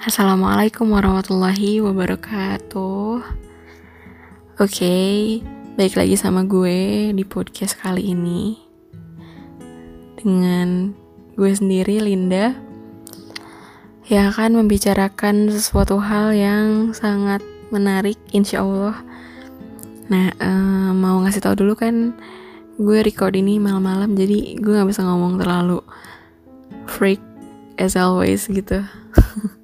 Assalamualaikum warahmatullahi wabarakatuh. Oke, baik lagi sama gue di podcast kali ini dengan gue sendiri Linda yang akan membicarakan sesuatu hal yang sangat menarik, insya Allah. Nah, um, mau ngasih tau dulu kan, gue record ini malam-malam, jadi gue nggak bisa ngomong terlalu freak as always gitu.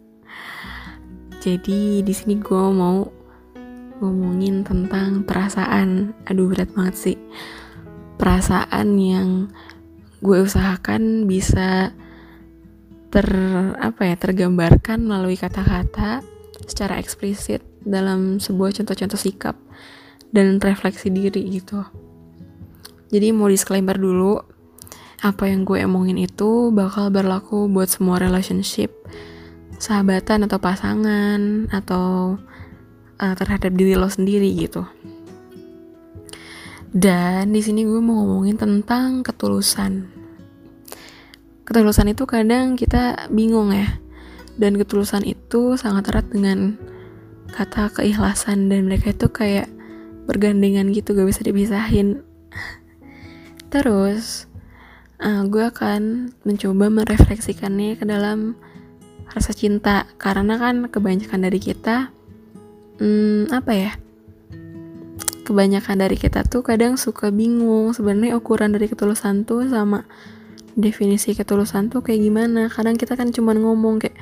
Jadi di sini gue mau ngomongin tentang perasaan. Aduh berat banget sih. Perasaan yang gue usahakan bisa ter apa ya tergambarkan melalui kata-kata secara eksplisit dalam sebuah contoh-contoh sikap dan refleksi diri gitu. Jadi mau disclaimer dulu, apa yang gue omongin itu bakal berlaku buat semua relationship sahabatan atau pasangan atau uh, terhadap diri lo sendiri gitu. Dan di sini gue mau ngomongin tentang ketulusan. Ketulusan itu kadang kita bingung ya. Dan ketulusan itu sangat erat dengan kata keikhlasan dan mereka itu kayak bergandengan gitu gak bisa dipisahin. Terus uh, gue akan mencoba merefleksikannya ke dalam rasa cinta. Karena kan kebanyakan dari kita hmm, apa ya? Kebanyakan dari kita tuh kadang suka bingung sebenarnya ukuran dari ketulusan tuh sama definisi ketulusan tuh kayak gimana. Kadang kita kan cuma ngomong kayak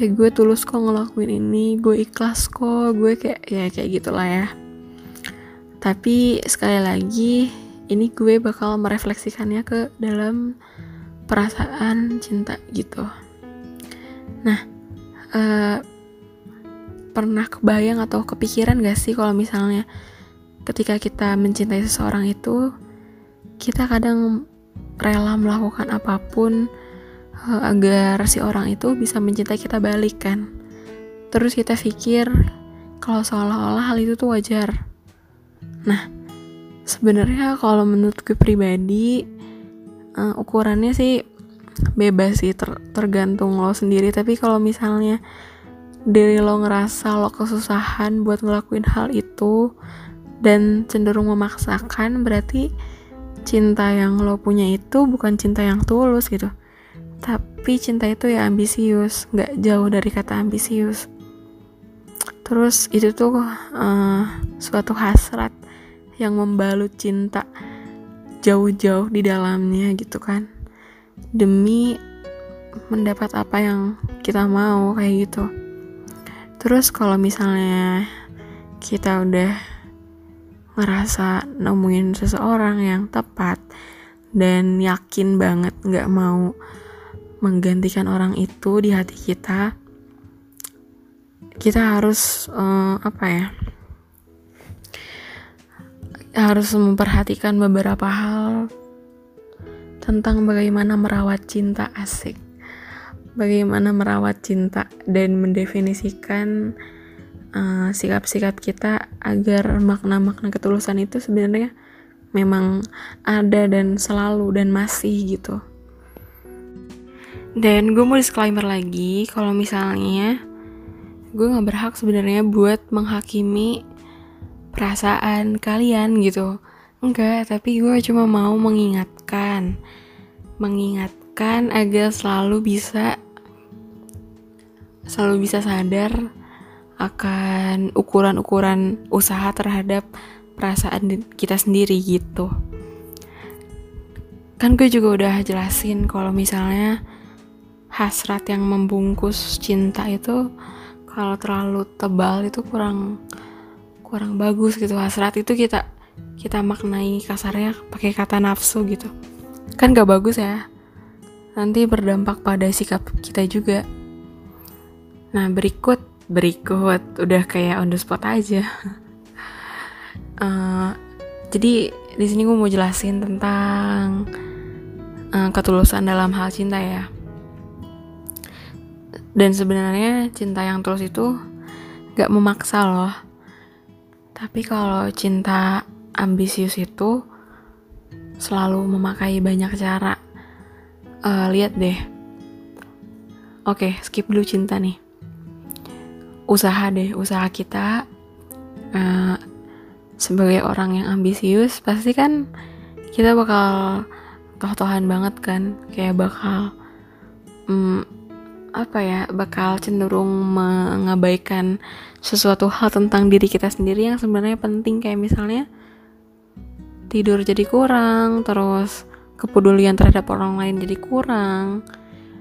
eh gue tulus kok ngelakuin ini gue ikhlas kok gue kayak ya kayak gitulah ya. Tapi sekali lagi ini gue bakal merefleksikannya ke dalam perasaan cinta gitu Nah, uh, pernah kebayang atau kepikiran gak sih kalau misalnya ketika kita mencintai seseorang itu, kita kadang rela melakukan apa pun uh, agar si orang itu bisa mencintai kita balik kan. Terus kita pikir kalau seolah-olah hal itu tuh wajar. Nah, sebenarnya kalau menurut gue pribadi, uh, ukurannya sih bebas sih ter tergantung lo sendiri. Tapi kalau misalnya dari lo ngerasa lo kesusahan buat ngelakuin hal itu dan cenderung memaksakan berarti cinta yang lo punya itu bukan cinta yang tulus gitu. Tapi cinta itu ya ambisius nggak jauh dari kata ambisius. Terus itu tuh uh, suatu hasrat yang membalut cinta jauh-jauh di dalamnya gitu kan demi mendapat apa yang kita mau kayak gitu. Terus kalau misalnya kita udah ngerasa nemuin seseorang yang tepat dan yakin banget nggak mau menggantikan orang itu di hati kita kita harus uh, apa ya harus memperhatikan beberapa hal tentang bagaimana merawat cinta asik. Bagaimana merawat cinta dan mendefinisikan uh, sikap-sikap uh, kita agar makna-makna ketulusan itu sebenarnya memang ada dan selalu dan masih gitu. Dan gue mau disclaimer lagi kalau misalnya gue nggak berhak sebenarnya buat menghakimi perasaan kalian gitu. Enggak, tapi gue cuma mau mengingatkan mengingatkan agar selalu bisa selalu bisa sadar akan ukuran-ukuran usaha terhadap perasaan kita sendiri gitu. Kan gue juga udah jelasin kalau misalnya hasrat yang membungkus cinta itu kalau terlalu tebal itu kurang kurang bagus gitu. Hasrat itu kita kita maknai kasarnya pakai kata nafsu gitu kan gak bagus ya. Nanti berdampak pada sikap kita juga. Nah berikut berikut. Udah kayak on the spot aja. Uh, jadi di sini gue mau jelasin tentang uh, ketulusan dalam hal cinta ya. Dan sebenarnya cinta yang tulus itu gak memaksa loh. Tapi kalau cinta ambisius itu selalu memakai banyak cara. Uh, lihat deh. Oke, okay, skip dulu cinta nih. usaha deh usaha kita uh, sebagai orang yang ambisius pasti kan kita bakal toh-tohan banget kan kayak bakal um, apa ya bakal cenderung mengabaikan sesuatu hal tentang diri kita sendiri yang sebenarnya penting kayak misalnya tidur jadi kurang terus kepedulian terhadap orang lain jadi kurang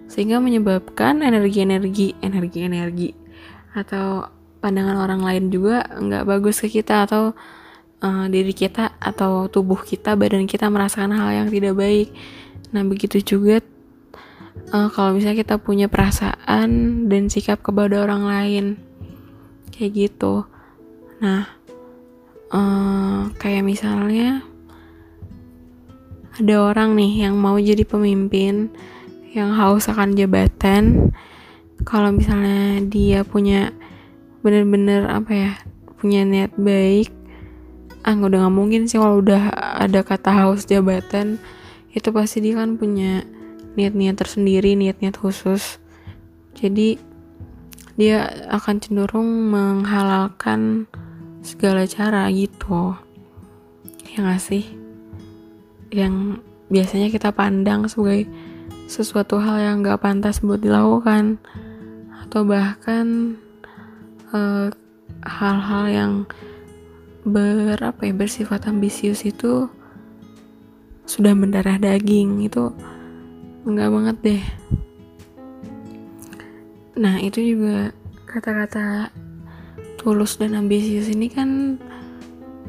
sehingga menyebabkan energi-energi energi-energi atau pandangan orang lain juga nggak bagus ke kita atau uh, diri kita atau tubuh kita badan kita merasakan hal yang tidak baik. Nah begitu juga uh, kalau misalnya kita punya perasaan dan sikap kepada orang lain kayak gitu. Nah uh, kayak misalnya ada orang nih yang mau jadi pemimpin yang haus akan jabatan. Kalau misalnya dia punya bener-bener apa ya punya niat baik ah udah nggak mungkin sih kalau udah ada kata haus jabatan. Itu pasti dia kan punya niat-niat tersendiri niat-niat khusus. Jadi dia akan cenderung menghalalkan segala cara gitu. Ya gak sih yang biasanya kita pandang sebagai sesuatu hal yang gak pantas buat dilakukan. Atau bahkan eh, hal-hal uh, yang berapa ya bersifat ambisius itu sudah mendarah daging. Itu enggak banget deh. Nah itu juga kata-kata tulus dan ambisius ini kan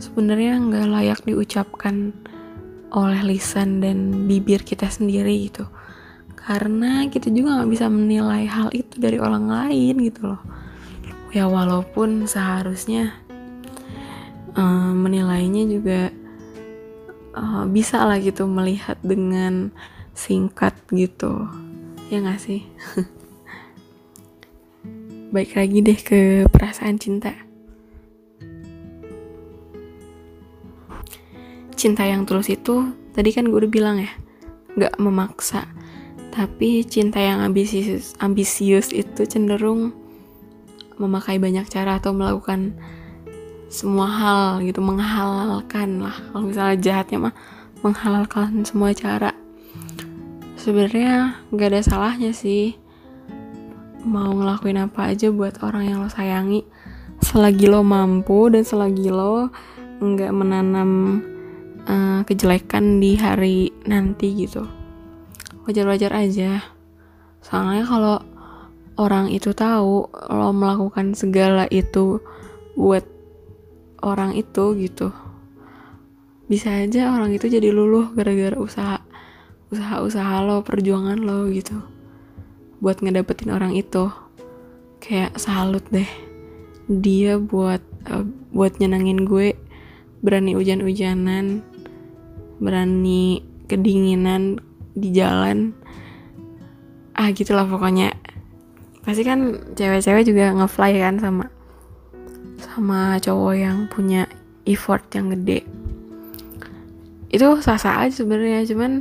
sebenarnya nggak layak diucapkan oleh lisan dan bibir kita sendiri gitu. Karena kita juga nggak bisa menilai hal itu dari orang lain gitu loh. Ya walaupun seharusnya uh, menilainya juga uh, bisa lah gitu melihat dengan singkat gitu. Ya nggak sih? Baik lagi deh ke perasaan cinta cinta yang tulus itu tadi kan gue udah bilang ya nggak memaksa tapi cinta yang ambisius, ambisius itu cenderung memakai banyak cara atau melakukan semua hal gitu, menghalalkan lah. Kalau misalnya jahatnya mah menghalalkan semua cara. Sebenarnya gak ada salahnya sih mau ngelakuin apa aja buat orang yang lo sayangi selagi lo mampu dan selagi lo nggak menanam uh, kejelekan di hari nanti gitu. Wajar-wajar aja. Soalnya kalau orang itu tahu lo melakukan segala itu buat orang itu gitu bisa aja orang itu jadi luluh gara-gara usaha usaha-usaha lo perjuangan lo gitu buat ngedapetin orang itu. Kayak salut deh. Dia buat uh, buat nyenangin gue berani hujan-hujanan berani kedinginan di jalan. Ah gitulah pokoknya. Pasti kan cewek-cewek juga ngefly kan sama sama cowok yang punya effort yang gede. Itu sah-sah aja sebenarnya cuman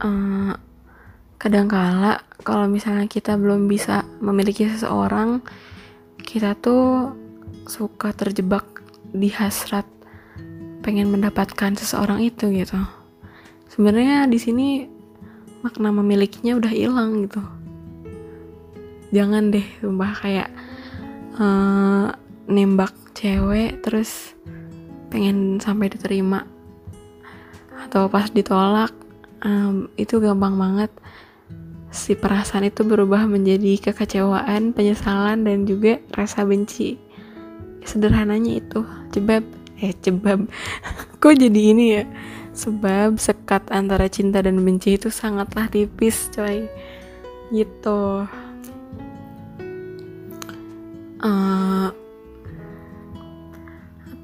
uh, kadangkala kalau misalnya kita belum bisa memiliki seseorang kita tuh suka terjebak di hasrat pengen mendapatkan seseorang itu gitu. Sebenarnya di sini makna memilikinya udah hilang gitu. Jangan deh sumpah kayak uh, nembak cewek terus pengen sampai diterima atau pas ditolak um, itu gampang banget. Si perasaan itu berubah menjadi kekecewaan penyesalan dan juga rasa benci. Sederhananya itu cebab eh cebab. Kok jadi ini ya? Sebab sekat antara cinta dan benci itu sangatlah tipis coy. Gitu. Uh,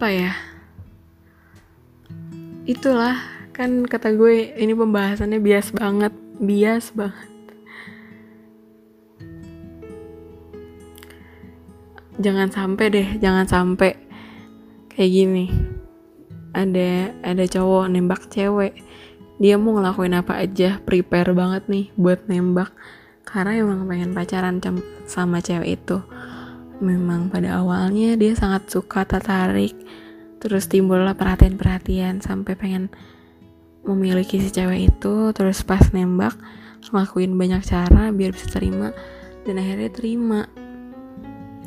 apa ya? Itulah kan kata gue ini pembahasannya bias banget bias banget. Jangan sampai deh jangan sampai kayak gini ada ada cowok nembak cewek. Dia mau ngelakuin apa aja prepare banget nih buat nembak. Karena emang pengen pacaran sama cewek itu. Memang pada awalnya dia sangat suka tertarik terus timbullah perhatian-perhatian sampai pengen memiliki si cewek itu. Terus pas nembak ngelakuin banyak cara biar bisa terima dan akhirnya terima.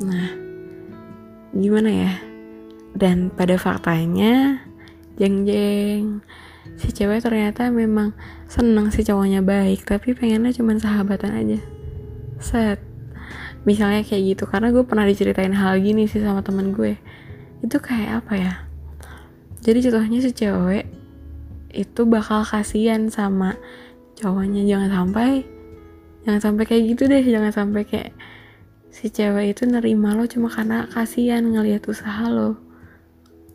Nah gimana ya dan pada faktanya jeng jeng si cewek ternyata memang seneng si cowoknya baik tapi pengennya cuma sahabatan aja. Set. Misalnya kayak gitu karena gue pernah diceritain hal gini sih sama temen gue. Itu kayak apa ya? Jadi contohnya si cewek itu bakal kasihan sama cowoknya. Jangan sampai jangan sampai kayak gitu deh. Jangan sampai kayak si cewek itu nerima lo cuma karena kasihan ngelihat usaha lo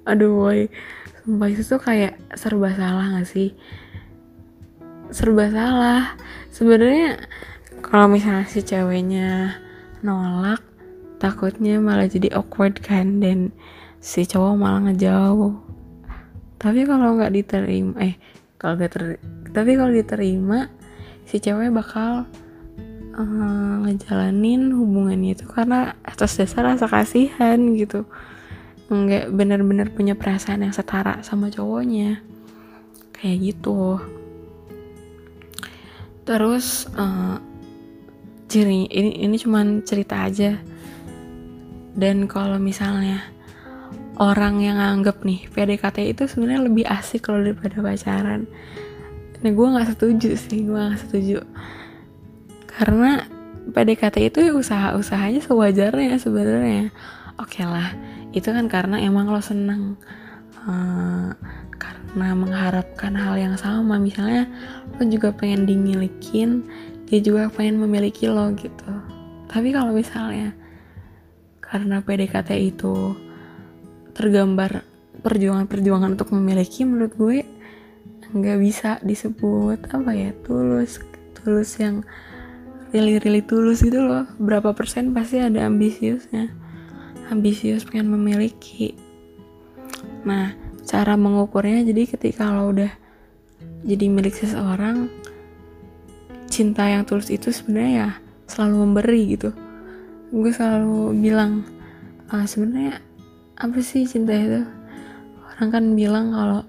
aduh boy. Sumpah itu tuh kayak serba salah gak sih? Serba salah. Sebenarnya kalau misalnya si ceweknya nolak takutnya malah jadi awkward kan? Dan si cowok malah ngejauh. Tapi kalau nggak diterima eh kalau gak ter tapi kalau diterima si cewek bakal uh, ngejalanin hubungannya itu karena atas dasar rasa kasihan gitu nggak bener-bener punya perasaan yang setara sama cowoknya. Kayak gitu. Terus uh, ciri ini ini cuman cerita aja. Dan kalau misalnya orang yang anggap nih PDKT itu sebenarnya lebih asik kalau daripada pacaran. Nah gue nggak setuju sih gue nggak setuju. Karena PDKT itu usaha-usahanya sewajarnya sebenarnya. Oke okay lah itu kan karena emang lo seneng uh, karena mengharapkan hal yang sama. Misalnya lo juga pengen dimilikin dia juga pengen memiliki lo gitu. Tapi kalau misalnya karena PDKT itu tergambar perjuangan-perjuangan untuk memiliki menurut gue nggak bisa disebut apa ya tulus tulus yang really really tulus gitu loh. Berapa persen pasti ada ambisiusnya ambisius pengen memiliki. Nah cara mengukurnya jadi ketika lo udah jadi milik seseorang cinta yang tulus itu sebenarnya ya selalu memberi gitu. Gue selalu bilang ah, sebenarnya apa sih cinta itu? Orang kan bilang kalau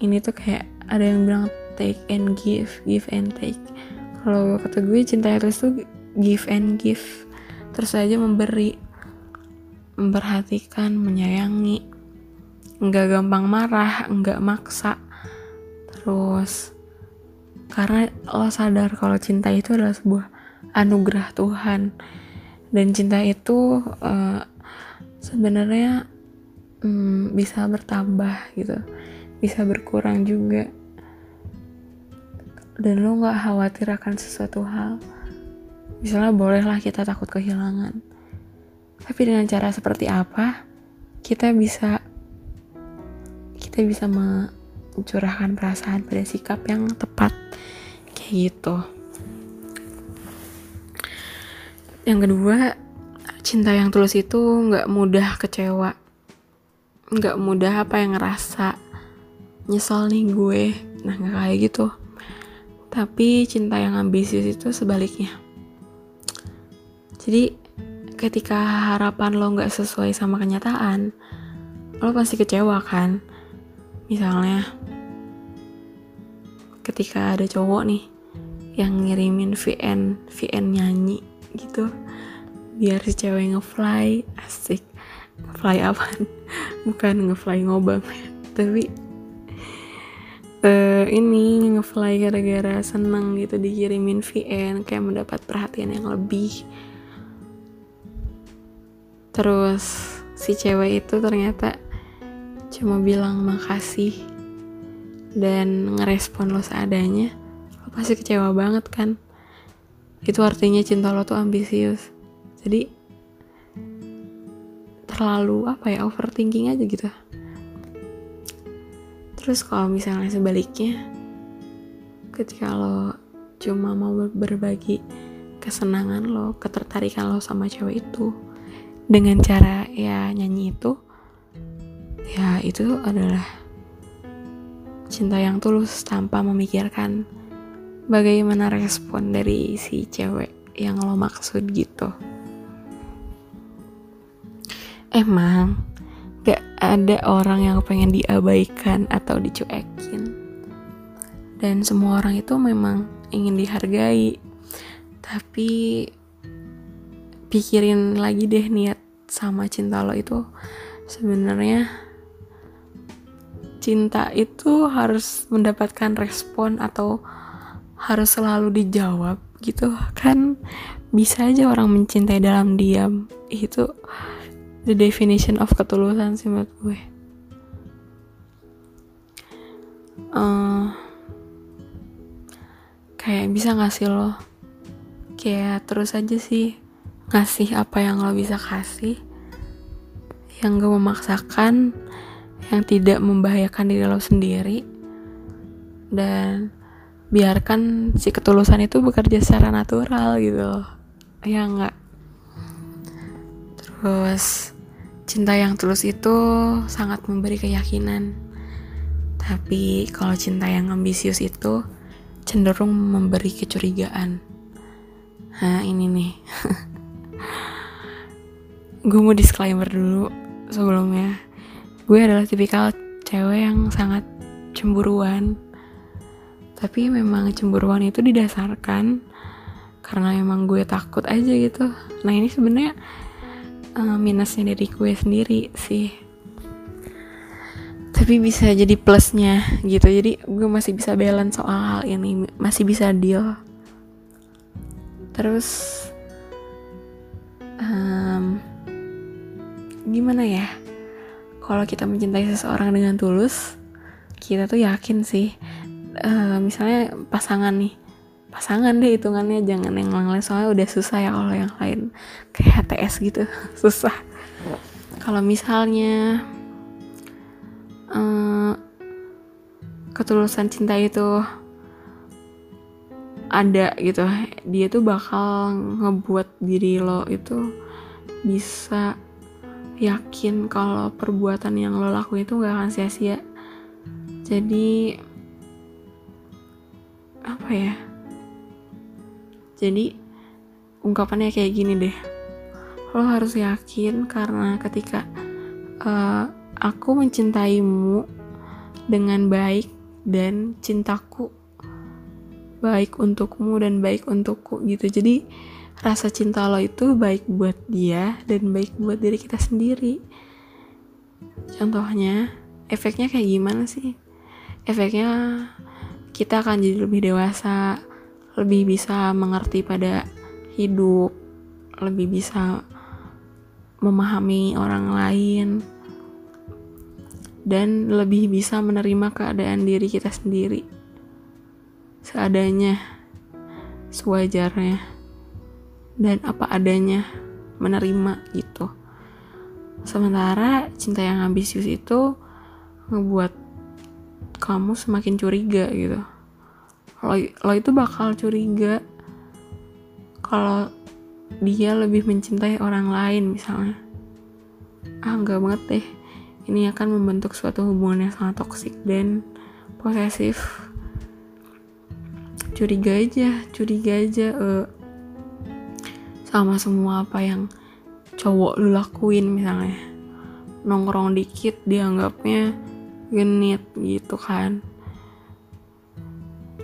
ini tuh kayak ada yang bilang take and give give and take. Kalau kata gue cinta yang tulus tuh give and give. Terus aja memberi memperhatikan, menyayangi, nggak gampang marah, nggak maksa. Terus karena lo sadar kalau cinta itu adalah sebuah anugerah Tuhan dan cinta itu uh, sebenarnya um, bisa bertambah gitu, bisa berkurang juga. Dan lo nggak khawatir akan sesuatu hal. Misalnya bolehlah kita takut kehilangan tapi dengan cara seperti apa kita bisa kita bisa mencurahkan perasaan pada sikap yang tepat kayak gitu. Yang kedua cinta yang tulus itu nggak mudah kecewa. Nggak mudah apa yang ngerasa nyesel nih gue. Nah nggak kayak gitu. Tapi cinta yang ambisius itu sebaliknya. Jadi ketika harapan lo nggak sesuai sama kenyataan, lo pasti kecewa kan? Misalnya, ketika ada cowok nih yang ngirimin VN, VN nyanyi gitu, biar si cewek ngefly, asik. Fly apa? Bukan ngefly ngobam, tapi uh, ini ngefly gara-gara seneng gitu dikirimin VN kayak mendapat perhatian yang lebih terus si cewek itu ternyata cuma bilang makasih dan ngerespon lo seadanya lo pasti kecewa banget kan? Itu artinya cinta lo tuh ambisius. Jadi terlalu apa ya overthinking aja gitu. Terus kalau misalnya sebaliknya ketika lo cuma mau berbagi kesenangan lo ketertarikan lo sama cewek itu dengan cara ya nyanyi itu ya itu adalah cinta yang tulus tanpa memikirkan bagaimana respon dari si cewek yang lo maksud gitu. Emang gak ada orang yang pengen diabaikan atau dicuekin. Dan semua orang itu memang ingin dihargai. Tapi pikirin lagi deh niat sama cinta lo itu. Sebenarnya cinta itu harus mendapatkan respon atau harus selalu dijawab gitu kan. Bisa aja orang mencintai dalam diam. Itu the definition of ketulusan sih menurut gue. Uh, kayak bisa ngasih lo? Kayak terus aja sih ngasih apa yang lo bisa kasih yang gak memaksakan yang tidak membahayakan diri lo sendiri dan biarkan si ketulusan itu bekerja secara natural gitu ya enggak terus cinta yang tulus itu sangat memberi keyakinan. Tapi kalau cinta yang ambisius itu cenderung memberi kecurigaan. Nah ini nih gue mau disclaimer dulu sebelumnya. Gue adalah tipikal cewek yang sangat cemburuan. Tapi memang cemburuan itu didasarkan karena emang gue takut aja gitu. Nah ini sebenarnya uh, minusnya dari gue sendiri sih. Tapi bisa jadi plusnya gitu. Jadi gue masih bisa balance soal hal ini masih bisa deal. Terus um, gimana ya? Kalau kita mencintai seseorang dengan tulus kita tuh yakin sih. Uh, misalnya pasangan nih. Pasangan deh hitungannya jangan yang lain soalnya udah susah ya kalau yang lain. Kayak HTS gitu susah. Kalau misalnya uh, ketulusan cinta itu ada gitu. Dia tuh bakal ngebuat diri lo itu bisa yakin kalau perbuatan yang lo lakuin itu gak akan sia-sia. Jadi apa ya? Jadi ungkapannya kayak gini deh. Lo harus yakin karena ketika uh, aku mencintaimu dengan baik dan cintaku baik untukmu dan baik untukku gitu. Jadi rasa cinta lo itu baik buat dia dan baik buat diri kita sendiri. Contohnya efeknya kayak gimana sih? Efeknya kita akan jadi lebih dewasa lebih bisa mengerti pada hidup lebih bisa memahami orang lain dan lebih bisa menerima keadaan diri kita sendiri seadanya sewajarnya dan apa adanya menerima gitu. Sementara cinta yang ambisius itu ngebuat kamu semakin curiga gitu. Lo, lo itu bakal curiga kalau dia lebih mencintai orang lain misalnya. Ah enggak banget deh. Ini akan membentuk suatu hubungan yang sangat toksik dan posesif curiga aja curiga aja uh, sama semua apa yang cowok lu lakuin misalnya. Nongkrong dikit dianggapnya genit gitu kan.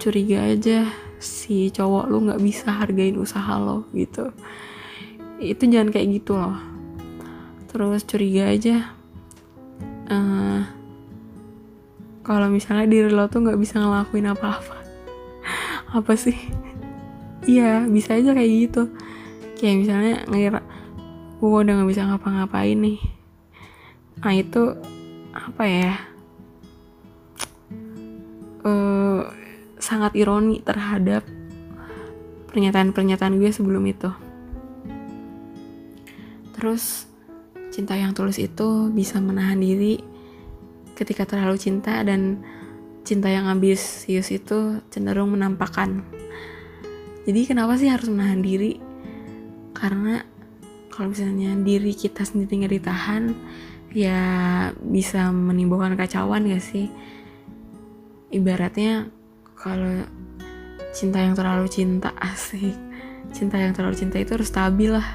Curiga aja si cowok lu nggak bisa hargain usaha lo gitu. Itu jangan kayak gitu loh. Terus curiga aja uh, kalau misalnya diri lo tuh nggak bisa ngelakuin apa-apa apa sih? Iya bisa aja kayak gitu. Kayak misalnya ngira gue udah nggak bisa ngapa-ngapain nih. Nah itu apa ya? Uh, sangat ironi terhadap pernyataan-pernyataan gue sebelum itu. Terus cinta yang tulus itu bisa menahan diri ketika terlalu cinta dan cinta yang ambisius itu cenderung menampakkan. Jadi kenapa sih harus menahan diri? Karena kalau misalnya diri kita sendiri nggak ditahan, ya bisa menimbulkan kacauan gak sih? Ibaratnya kalau cinta yang terlalu cinta asik cinta yang terlalu cinta itu harus stabil lah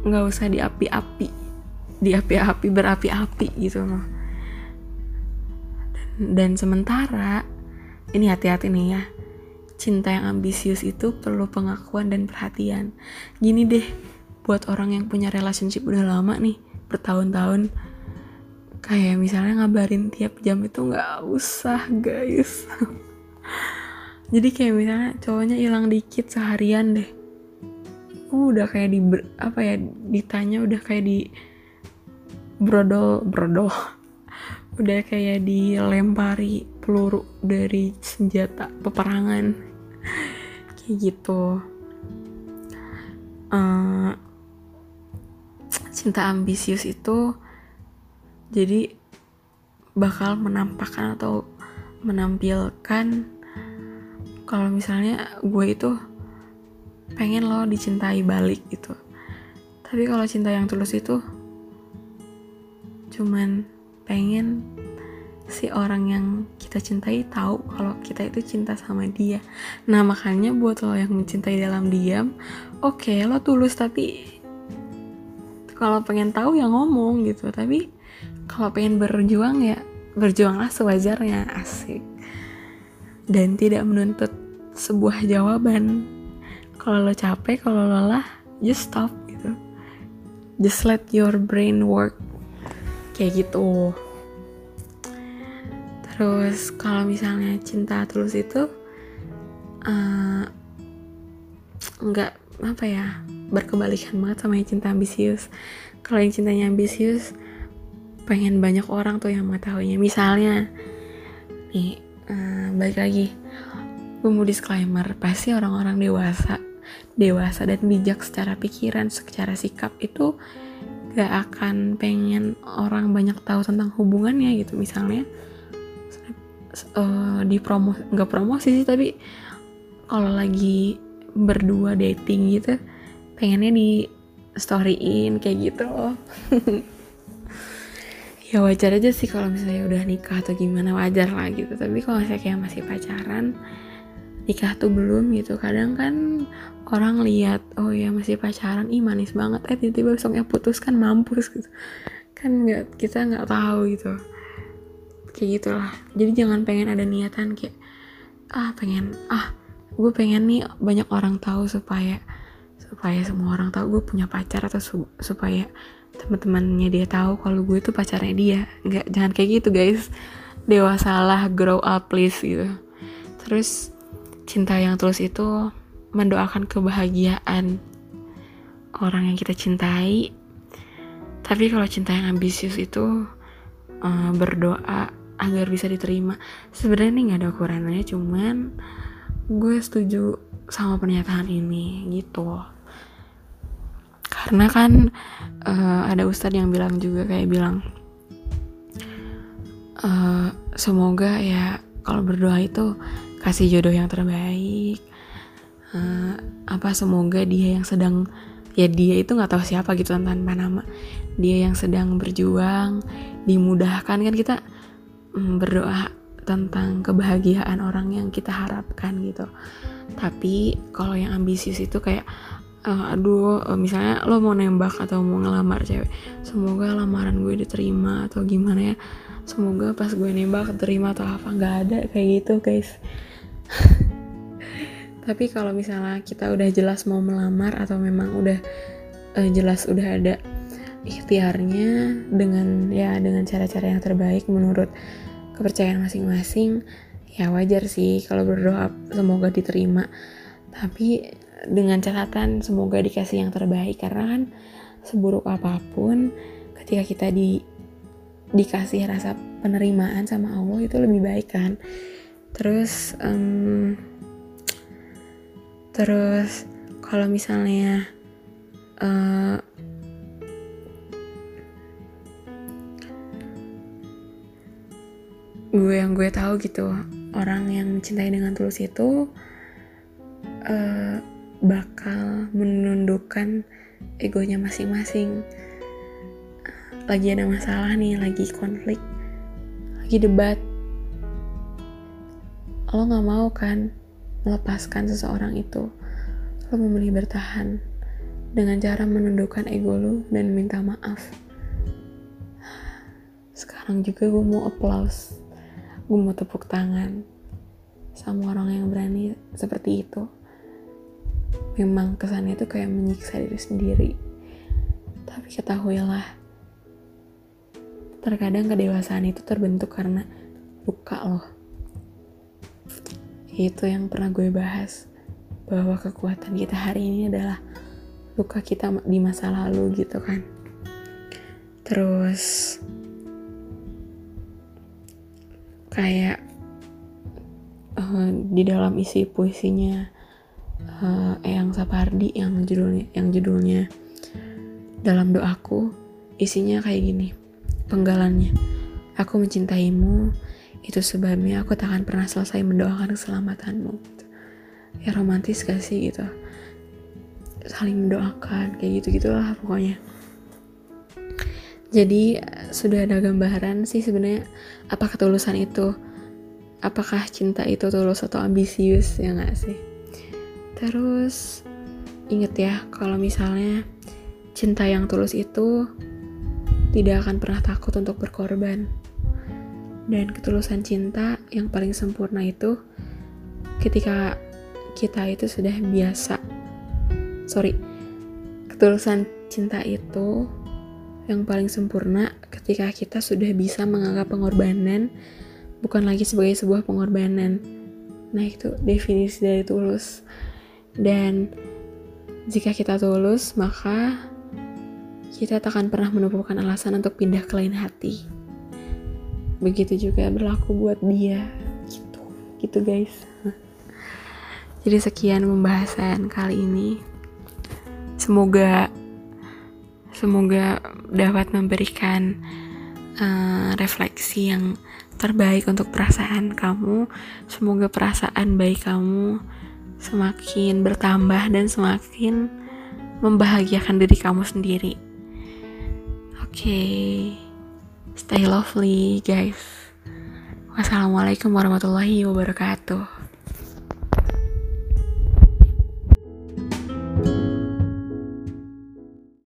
nggak usah diapi-api di api-api berapi-api gitu loh dan, sementara ini hati-hati nih ya. Cinta yang ambisius itu perlu pengakuan dan perhatian. Gini deh buat orang yang punya relationship udah lama nih bertahun-tahun kayak misalnya ngabarin tiap jam itu nggak usah guys. Jadi kayak misalnya cowoknya hilang dikit seharian deh. Udah kayak di apa ya ditanya udah kayak di brodol brodol udah kayak dilempari peluru dari senjata peperangan. Kayak gitu. Uh, cinta ambisius itu jadi bakal menampakkan atau menampilkan kalau misalnya gue itu pengen lo dicintai balik gitu. Tapi kalau cinta yang tulus itu cuman pengen si orang yang kita cintai tahu kalau kita itu cinta sama dia. Nah makanya buat lo yang mencintai dalam diam, oke okay, lo tulus tapi kalau pengen tahu ya ngomong gitu. Tapi kalau pengen berjuang ya berjuanglah sewajarnya asik dan tidak menuntut sebuah jawaban. Kalau lo capek, kalau lelah, just stop gitu. Just let your brain work kayak gitu. Terus kalau misalnya cinta tulus itu uh, nggak apa ya berkebalikan banget sama yang cinta ambisius. Kalau yang cintanya ambisius pengen banyak orang tuh yang mengetahuinya. Misalnya nih uh, balik lagi. Gue mau disclaimer pasti orang-orang dewasa dewasa dan bijak secara pikiran secara sikap itu gak akan pengen orang banyak tahu tentang hubungannya gitu misalnya. Uh, di promo nggak promosi sih tapi kalau lagi berdua dating gitu pengennya di storyin kayak gitu loh. Ya wajar aja sih kalau misalnya udah nikah atau gimana wajar lah gitu. Tapi kalau saya kayak masih pacaran nikah tuh belum gitu. Kadang kan orang lihat oh ya masih pacaran. Ih manis banget. Eh tiba-tiba besoknya putus kan mampus gitu. Kan nggak kita nggak tahu gitu. Kayak gitulah. Jadi jangan pengen ada niatan kayak ah pengen ah gue pengen nih banyak orang tahu supaya supaya semua orang tahu gue punya pacar atau su supaya teman-temannya dia tahu kalau gue tuh pacarnya dia. Nggak jangan kayak gitu guys. Dewasalah grow up please gitu. Terus cinta yang tulus itu mendoakan kebahagiaan orang yang kita cintai. Tapi kalau cinta yang ambisius itu uh, berdoa agar bisa diterima. Sebenarnya ini nggak ada ukurannya cuman gue setuju sama pernyataan ini gitu. Karena kan uh, ada ustadz yang bilang juga kayak bilang uh, semoga ya kalau berdoa itu kasih jodoh yang terbaik. Uh, apa semoga dia yang sedang ya dia itu nggak tahu siapa gitu tanpa nama. Dia yang sedang berjuang dimudahkan kan kita mm, berdoa tentang kebahagiaan orang yang kita harapkan gitu. Tapi kalau yang ambisius itu kayak uh, aduh uh, misalnya lo mau nembak atau mau ngelamar cewek semoga lamaran gue diterima atau gimana ya. Semoga pas gue nembak terima atau apa nggak ada kayak gitu guys tapi kalau misalnya kita udah jelas mau melamar atau memang udah uh, jelas udah ada ikhtiarnya dengan ya dengan cara-cara yang terbaik menurut kepercayaan masing-masing ya wajar sih kalau berdoa semoga diterima. Tapi dengan catatan semoga dikasih yang terbaik karena kan seburuk apa pun ketika kita di dikasih rasa penerimaan sama Allah itu lebih baik kan terus um, terus kalau misalnya uh, gue yang gue tahu gitu orang yang mencintai dengan tulus itu uh, bakal menundukkan egonya masing-masing. Lagi ada masalah nih lagi konflik lagi debat lo nggak mau kan melepaskan seseorang itu? Lo memilih bertahan dengan cara menundukkan ego lo dan minta maaf. Sekarang juga gue mau applause. Gue mau tepuk tangan sama orang yang berani seperti itu. Memang kesannya itu kayak menyiksa diri sendiri. Tapi ketahuilah terkadang kedewasaan itu terbentuk karena luka loh itu yang pernah gue bahas bahwa kekuatan kita hari ini adalah luka kita di masa lalu gitu kan. Terus kayak uh, di dalam isi puisinya uh, Eyang Sapardi yang judulnya yang judulnya dalam doaku isinya kayak gini penggalannya. Aku mencintaimu itu sebabnya aku tak akan pernah selesai mendoakan keselamatanmu. Ya romantis gak sih gitu? Saling mendoakan kayak gitu gitulah pokoknya. Jadi sudah ada gambaran sih sebenarnya apa ketulusan itu apakah cinta itu tulus atau ambisius ya nggak sih? Terus inget ya kalau misalnya cinta yang tulus itu tidak akan pernah takut untuk berkorban dan ketulusan cinta yang paling sempurna itu ketika kita itu sudah biasa sorry ketulusan cinta itu yang paling sempurna ketika kita sudah bisa menganggap pengorbanan bukan lagi sebagai sebuah pengorbanan. Nah, itu definisi dari tulus. Dan jika kita tulus, maka kita tak akan pernah menemukan alasan untuk pindah ke lain hati. Begitu juga berlaku buat dia. Gitu. Gitu, guys. Jadi sekian pembahasan kali ini. Semoga Semoga dapat memberikan uh, refleksi yang terbaik untuk perasaan kamu. Semoga perasaan baik kamu semakin bertambah dan semakin membahagiakan diri kamu sendiri. Oke, okay. Stay lovely, guys. Wassalamualaikum warahmatullahi wabarakatuh.